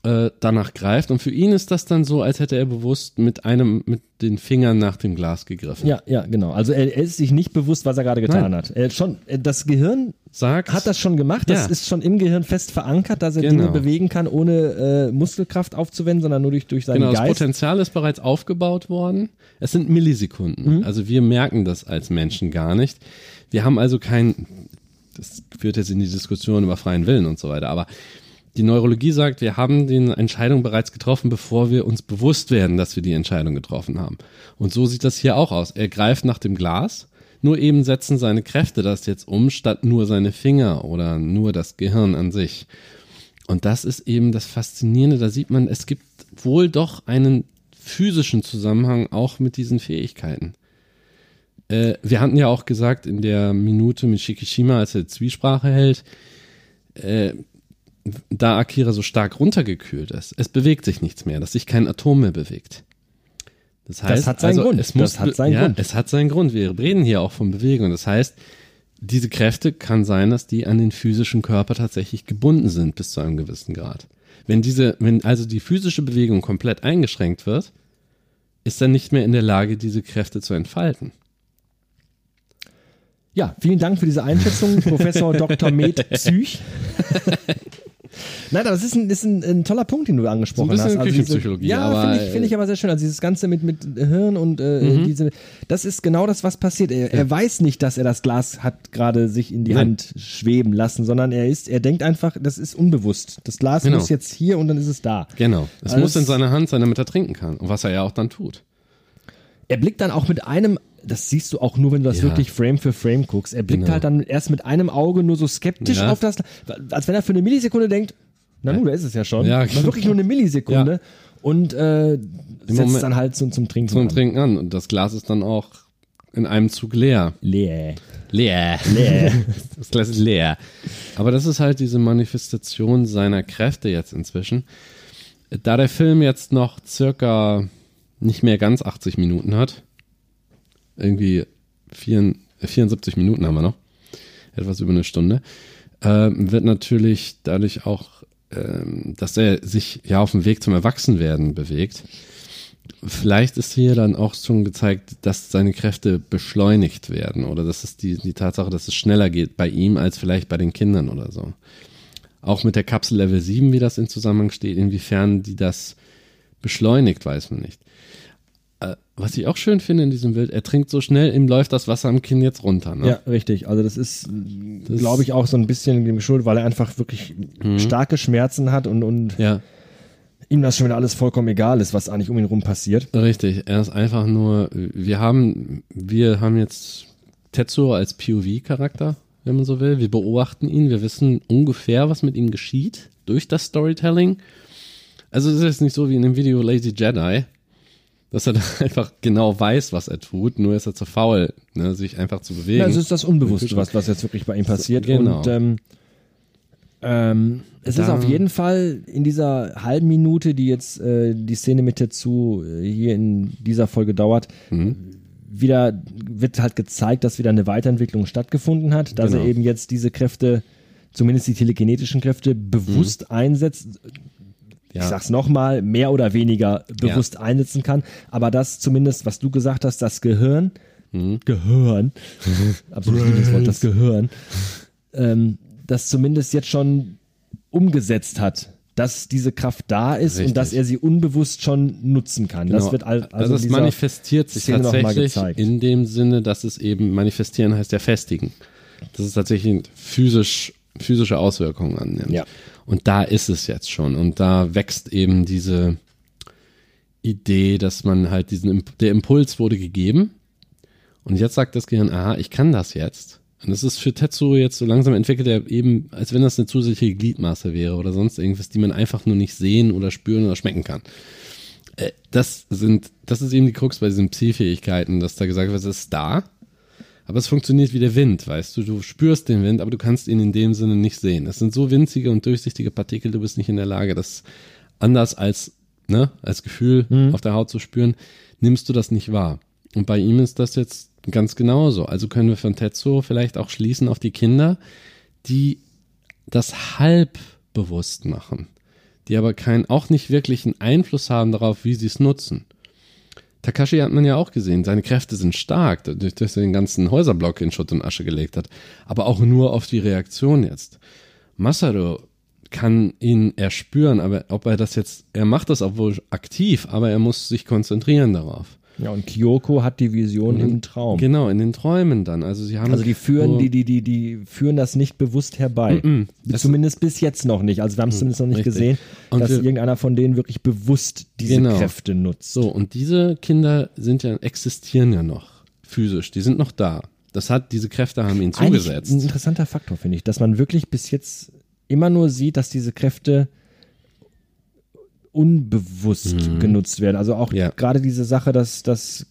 äh, danach greift und für ihn ist das dann so, als hätte er bewusst mit einem, mit den Fingern nach dem Glas gegriffen. ja, ja, genau. Also er, er ist sich nicht bewusst, was er gerade getan Nein. hat. Er schon, äh, das Gehirn Sagt, hat das schon gemacht, das Ja. ist schon im Gehirn fest verankert, dass er Genau. Dinge bewegen kann, ohne äh, Muskelkraft aufzuwenden, sondern nur durch, durch seinen Genau, das Geist. Potenzial ist bereits aufgebaut worden. Es sind Millisekunden. Mhm. Also wir merken das als Menschen gar nicht. Wir haben also kein, das führt jetzt in die Diskussion über freien Willen und so weiter, aber die Neurologie sagt, wir haben die Entscheidung bereits getroffen, bevor wir uns bewusst werden, dass wir die Entscheidung getroffen haben. Und so sieht das hier auch aus. Er greift nach dem Glas, nur eben setzen seine Kräfte das jetzt um, statt nur seine Finger oder nur das Gehirn an sich. Und das ist eben das Faszinierende. Da sieht man, es gibt wohl doch einen physischen Zusammenhang auch mit diesen Fähigkeiten. Äh, wir hatten ja auch gesagt in der Minute mit Shikishima, als er Zwiesprache hält, äh, da Akira so stark runtergekühlt ist, es bewegt sich nichts mehr, dass sich kein Atom mehr bewegt. Das heißt, hat seinen also, Grund. Es muss, Das hat seinen ja, Grund. Es hat seinen Grund. Wir reden hier auch von Bewegung. Das heißt, diese Kräfte kann sein, dass die an den physischen Körper tatsächlich gebunden sind bis zu einem gewissen Grad. Wenn diese, wenn also die physische Bewegung komplett eingeschränkt wird, ist er nicht mehr in der Lage, diese Kräfte zu entfalten. Ja, vielen Dank für diese Einschätzung, Professor Dr. Med Psych. Nein, aber es ist, ein, ist ein, ein, toller Punkt, den du angesprochen so ein hast. Also Küchenpsychologie. Diese, ja, finde ich, find ich aber sehr schön. Also dieses Ganze mit, mit Hirn und äh, mhm. diese, das ist genau das, was passiert. Er, er weiß nicht, dass er das Glas hat gerade sich in die Nein. Hand schweben lassen, sondern er ist, er denkt einfach, das ist unbewusst. Das Glas genau. muss jetzt hier und dann ist es da. Genau. Es also muss in seiner Hand sein, damit er trinken kann. Und was er ja auch dann tut. Er blickt dann auch mit einem das siehst du auch nur, wenn du das ja. wirklich Frame für Frame guckst. Er blickt genau. halt dann erst mit einem Auge nur so skeptisch ja. auf das, als wenn er für eine Millisekunde denkt, na nun, da ist es ja schon. Ja, War wirklich nur eine Millisekunde. Ja. Und äh, setzt Moment, dann halt zum, zum Trinken zum an. Trinken an. Und das Glas ist dann auch in einem Zug leer. Leer. Leer. Leer. das Glas ist leer. Aber das ist halt diese Manifestation seiner Kräfte jetzt inzwischen. Da der Film jetzt noch circa nicht mehr ganz 80 Minuten hat, irgendwie 74 Minuten haben wir noch, etwas über eine Stunde, äh, wird natürlich dadurch auch ähm, dass er sich ja auf dem Weg zum Erwachsenwerden bewegt. Vielleicht ist hier dann auch schon gezeigt, dass seine Kräfte beschleunigt werden oder dass es die, die Tatsache, dass es schneller geht bei ihm als vielleicht bei den Kindern oder so. Auch mit der Kapsel Level 7, wie das in Zusammenhang steht, inwiefern die das beschleunigt, weiß man nicht. Äh, was ich auch schön finde in diesem Bild, er trinkt so schnell, ihm läuft das Wasser am Kinn jetzt runter. Ne? Ja, richtig. Also das ist, glaube ich, auch so ein bisschen dem geschuldet, weil er einfach wirklich mhm. starke Schmerzen hat und, und ja. ihm das schon wieder alles vollkommen egal ist, was eigentlich um ihn rum passiert. Richtig. Er ist einfach nur, wir haben, wir haben jetzt Tetsuo als POV-Charakter, wenn man so will. Wir beobachten ihn, wir wissen ungefähr, was mit ihm geschieht durch das Storytelling. Also es ist nicht so wie in dem Video Lazy Jedi, dass er einfach genau weiß, was er tut, nur ist er zu faul, ne, sich einfach zu bewegen. Ja, es ist das Unbewusste, was, was jetzt wirklich bei ihm passiert. Genau. Und ähm, ähm, es da, ist auf jeden Fall in dieser halben Minute, die jetzt äh, die Szene mit dazu äh, hier in dieser Folge dauert, mhm. wieder wird halt gezeigt, dass wieder eine Weiterentwicklung stattgefunden hat, dass genau. er eben jetzt diese Kräfte, zumindest die telekinetischen Kräfte, bewusst mhm. einsetzt, ja. ich sag's nochmal, mehr oder weniger bewusst ja. einsetzen kann. Aber das zumindest, was du gesagt hast, das Gehirn, mhm. Gehirn, absolut Lieblingswort, das Gehirn, ähm, das zumindest jetzt schon umgesetzt hat dass diese Kraft da ist Richtig. und dass er sie unbewusst schon nutzen kann. Genau. Das wird also, also das manifestiert sich Szene tatsächlich in dem Sinne, dass es eben manifestieren heißt ja festigen. Das ist tatsächlich physisch physische Auswirkungen annimmt. Ja. Und da ist es jetzt schon. Und da wächst eben diese Idee, dass man halt diesen, der Impuls wurde gegeben. Und jetzt sagt das Gehirn, aha, ich kann das jetzt. Und das ist für Tetsuo jetzt so langsam entwickelt er eben, als wenn das eine zusätzliche Gliedmaße wäre oder sonst irgendwas, die man einfach nur nicht sehen oder spüren oder schmecken kann. Äh, das sind, das ist eben die Krux bei diesen Psi-Fähigkeiten, dass da gesagt wird, es ist da, aber es funktioniert wie der Wind, weißt du. Du spürst den Wind, aber du kannst ihn in dem Sinne nicht sehen. Das sind so winzige und durchsichtige Partikel, du bist nicht in der Lage, das anders als, ne, als Gefühl mhm. auf der Haut zu spüren, nimmst du das nicht wahr. Und bei ihm ist das jetzt ganz genauso. Also können wir von Tetsuo vielleicht auch schließen auf die Kinder, die das halb bewusst machen, die aber keinen, auch nicht wirklichen Einfluss haben darauf, wie sie es nutzen. Takashi hat man ja auch gesehen, seine Kräfte sind stark, dadurch, dass er den ganzen Häuserblock in Schutt und Asche gelegt hat. Aber auch nur auf die Reaktion jetzt. Masaru kann ihn erspüren, aber ob er das jetzt, er macht das obwohl aktiv, aber er muss sich konzentrieren darauf. Ja, und Kyoko hat die Vision und, im Traum. Genau, in den Träumen dann. Also sie haben. Also die führen, die, die, die, die führen das nicht bewusst herbei. -mm. Zumindest bis jetzt noch nicht. Also wir haben es mm, zumindest noch nicht richtig. gesehen, und dass irgendeiner von denen wirklich bewusst diese genau. Kräfte nutzt. So, und diese Kinder sind ja, existieren ja noch physisch. Die sind noch da. Das hat, diese Kräfte haben ihnen zugesetzt. Eigentlich ein interessanter Faktor, finde ich, dass man wirklich bis jetzt immer nur sieht, dass diese Kräfte unbewusst mhm. genutzt werden. Also auch ja. gerade diese Sache, dass, dass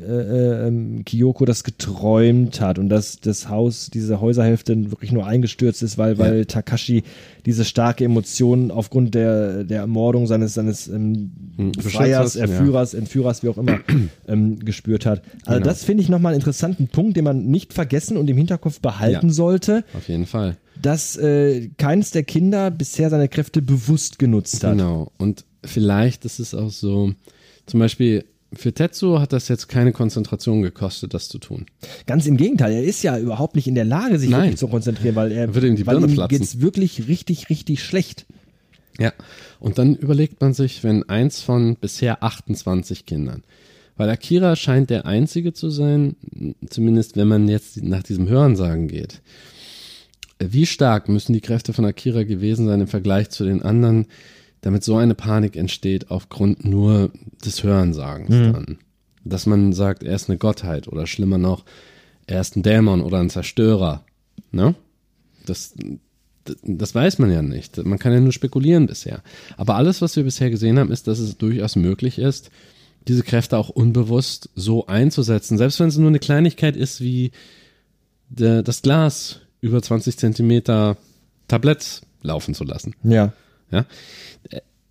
äh, äh, Kyoko das geträumt hat und dass das Haus, diese Häuserhälfte wirklich nur eingestürzt ist, weil, weil ja. Takashi diese starke Emotion aufgrund der, der Ermordung seines, seines ähm, hm, Freiers, Erführers, ja. Entführers, wie auch immer, ähm, gespürt hat. Also genau. das finde ich nochmal einen interessanten Punkt, den man nicht vergessen und im Hinterkopf behalten ja. sollte. Auf jeden Fall. Dass äh, keines der Kinder bisher seine Kräfte bewusst genutzt hat. Genau. Und vielleicht ist es auch so, zum Beispiel für Tetsuo hat das jetzt keine Konzentration gekostet, das zu tun. Ganz im Gegenteil, er ist ja überhaupt nicht in der Lage, sich Nein. wirklich zu konzentrieren, weil er Würde ihm die weil Birne ihm platzen. geht's wirklich richtig, richtig schlecht. Ja. Und dann überlegt man sich, wenn eins von bisher 28 Kindern, weil Akira scheint der einzige zu sein, zumindest wenn man jetzt nach diesem Hörensagen geht. Wie stark müssen die Kräfte von Akira gewesen sein im Vergleich zu den anderen, damit so eine Panik entsteht aufgrund nur des Hörensagens dann? Dass man sagt, er ist eine Gottheit oder schlimmer noch, er ist ein Dämon oder ein Zerstörer. Ne? Das, das weiß man ja nicht. Man kann ja nur spekulieren bisher. Aber alles, was wir bisher gesehen haben, ist, dass es durchaus möglich ist, diese Kräfte auch unbewusst so einzusetzen. Selbst wenn es nur eine Kleinigkeit ist, wie der, das Glas über 20 Zentimeter Tablett laufen zu lassen. Ja. Ja,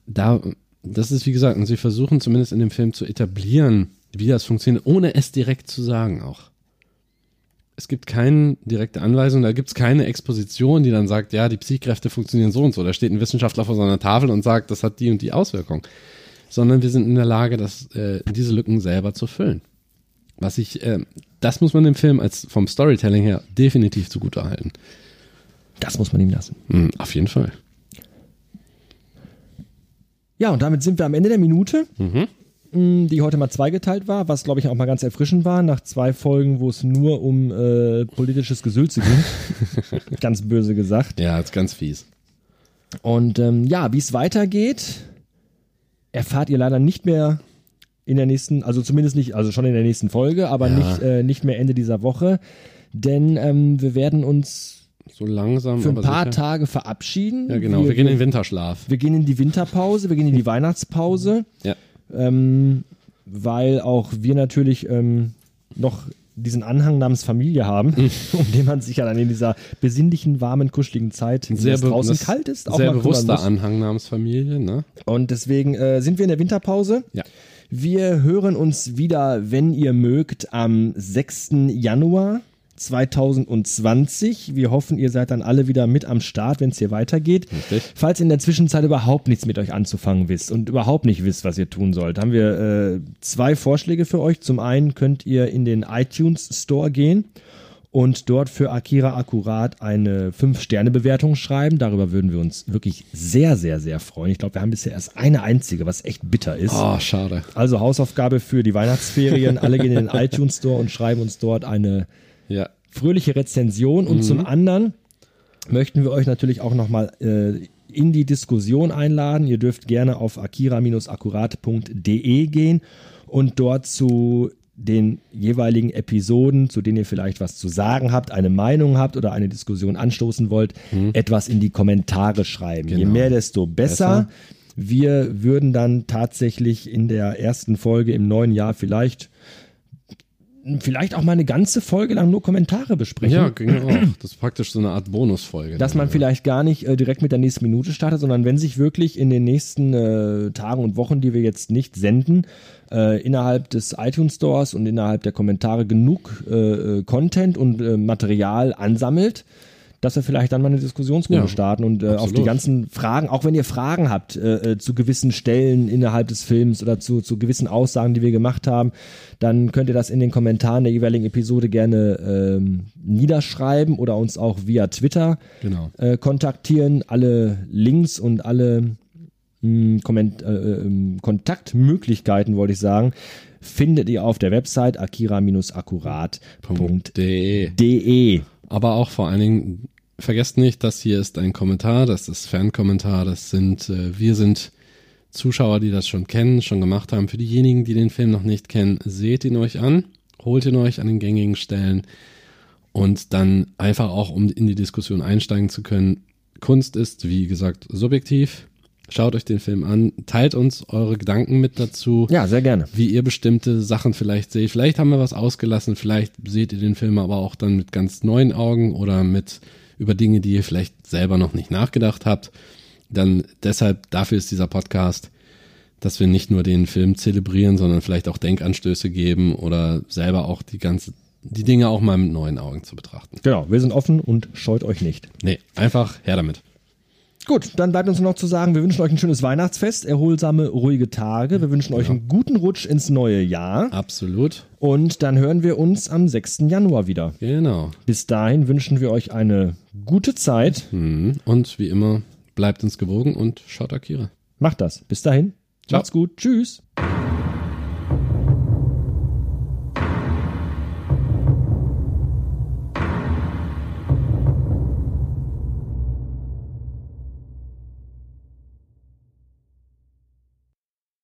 da, das ist wie gesagt, und sie versuchen zumindest in dem Film zu etablieren, wie das funktioniert, ohne es direkt zu sagen auch. Es gibt keine direkte Anweisung, da gibt es keine Exposition, die dann sagt, ja, die Psychkräfte funktionieren so und so. Da steht ein Wissenschaftler vor so einer Tafel und sagt, das hat die und die Auswirkung. Sondern wir sind in der Lage, das, äh, diese Lücken selber zu füllen. Was ich, äh, das muss man dem Film als vom Storytelling her definitiv zugute halten. Das muss man ihm lassen. Mhm, auf jeden Fall. Ja, und damit sind wir am Ende der Minute, Mhm. mh, die heute mal zweigeteilt war, was glaube ich auch mal ganz erfrischend war, nach zwei Folgen, wo es nur um äh, politisches Gesülze ging. ganz böse gesagt. Ja, ist ganz fies. Und ähm, ja, wie es weitergeht, erfahrt ihr leider nicht mehr in der nächsten, also zumindest nicht, also schon in der nächsten Folge, aber Ja. nicht, äh, nicht mehr Ende dieser Woche. Denn ähm, wir werden uns So langsam, für ein paar sicher. Tage verabschieden. Ja, genau. Wir, gehen in den Winterschlaf. wir gehen in die Winterpause, wir gehen in die Weihnachtspause, Ja. ähm, weil auch wir natürlich ähm, noch diesen Anhang namens Familie haben, um den man sich ja dann in dieser besinnlichen, warmen, kuscheligen Zeit, in der es draußen kalt ist, auch sehr mal bewusster. Anhang namens Familie, ne? Und deswegen äh, sind wir in der Winterpause. Ja. Wir hören uns wieder, wenn ihr mögt, am 6. Januar 2020. Wir hoffen, ihr seid dann alle wieder mit am Start, wenn es hier weitergeht. Richtig. Falls ihr in der Zwischenzeit überhaupt nichts mit euch anzufangen wisst und überhaupt nicht wisst, was ihr tun sollt, haben wir äh, zwei Vorschläge für euch. Zum einen könnt ihr in den iTunes Store gehen und dort für Akira Akkurat eine 5-Sterne-Bewertung schreiben. Darüber würden wir uns wirklich sehr, sehr, sehr freuen. Ich glaube, wir haben bisher erst eine einzige, was echt bitter ist. Oh, schade. Also Hausaufgabe für die Weihnachtsferien. Alle gehen in den iTunes Store und schreiben uns dort eine Ja. fröhliche Rezension. Und zum anderen möchten wir euch natürlich auch nochmal äh, in die Diskussion einladen. Ihr dürft gerne auf akira-akkurat.de gehen und dort zu den jeweiligen Episoden, zu denen ihr vielleicht was zu sagen habt, eine Meinung habt oder eine Diskussion anstoßen wollt, etwas in die Kommentare schreiben. Je Genau. mehr, desto besser. Besser. Wir würden dann tatsächlich in der ersten Folge im neuen Jahr vielleicht vielleicht auch mal eine ganze Folge lang nur Kommentare besprechen. Ja, ging auch. Das ist praktisch so eine Art Bonusfolge. Dass man vielleicht gar nicht äh, direkt mit der nächsten Minute startet, sondern wenn sich wirklich in den nächsten äh, Tagen und Wochen, die wir jetzt nicht senden, äh, innerhalb des iTunes Stores und innerhalb der Kommentare genug äh, äh, Content und äh, Material ansammelt, dass wir vielleicht dann mal eine Diskussionsrunde Ja, starten und äh, auf die ganzen Fragen, auch wenn ihr Fragen habt äh, äh, zu gewissen Stellen innerhalb des Films oder zu, zu gewissen Aussagen, die wir gemacht haben, dann könnt ihr das in den Kommentaren der jeweiligen Episode gerne ähm, niederschreiben oder uns auch via Twitter Genau. äh, kontaktieren. Alle Links und alle mh, Komment äh, ähm, Kontaktmöglichkeiten, wollte ich sagen, findet ihr auf der Website akira-akkurat.de. Aber auch vor allen Dingen, vergesst nicht, das hier ist ein Kommentar, das ist Fankommentar, das sind, äh, wir sind Zuschauer, die das schon kennen, schon gemacht haben. Für diejenigen, die den Film noch nicht kennen, seht ihn euch an, holt ihn euch an den gängigen Stellen und dann einfach auch, um in die Diskussion einsteigen zu können. Kunst ist, wie gesagt, subjektiv. Schaut euch den Film an, teilt uns eure Gedanken mit dazu Ja, sehr gerne. wie ihr bestimmte Sachen vielleicht seht. Vielleicht haben wir was ausgelassen, vielleicht seht ihr den Film aber auch dann mit ganz neuen Augen oder mit über Dinge, die ihr vielleicht selber noch nicht nachgedacht habt. Dann deshalb, dafür ist dieser Podcast, dass wir nicht nur den Film zelebrieren, sondern vielleicht auch Denkanstöße geben oder selber auch die ganze, die Dinge auch mal mit neuen Augen zu betrachten. Genau, wir sind offen und scheut euch nicht. Nee, einfach her damit. Gut, dann bleibt uns noch zu sagen, wir wünschen euch ein schönes Weihnachtsfest, erholsame, ruhige Tage. Wir wünschen euch einen guten Rutsch ins neue Jahr. Absolut. Und dann hören wir uns am 6. Januar wieder. Genau. Bis dahin wünschen wir euch eine gute Zeit. Mhm. Und wie immer, bleibt uns gewogen und schaut Akira. Macht das. Bis dahin. Ciao. Macht's gut. Tschüss.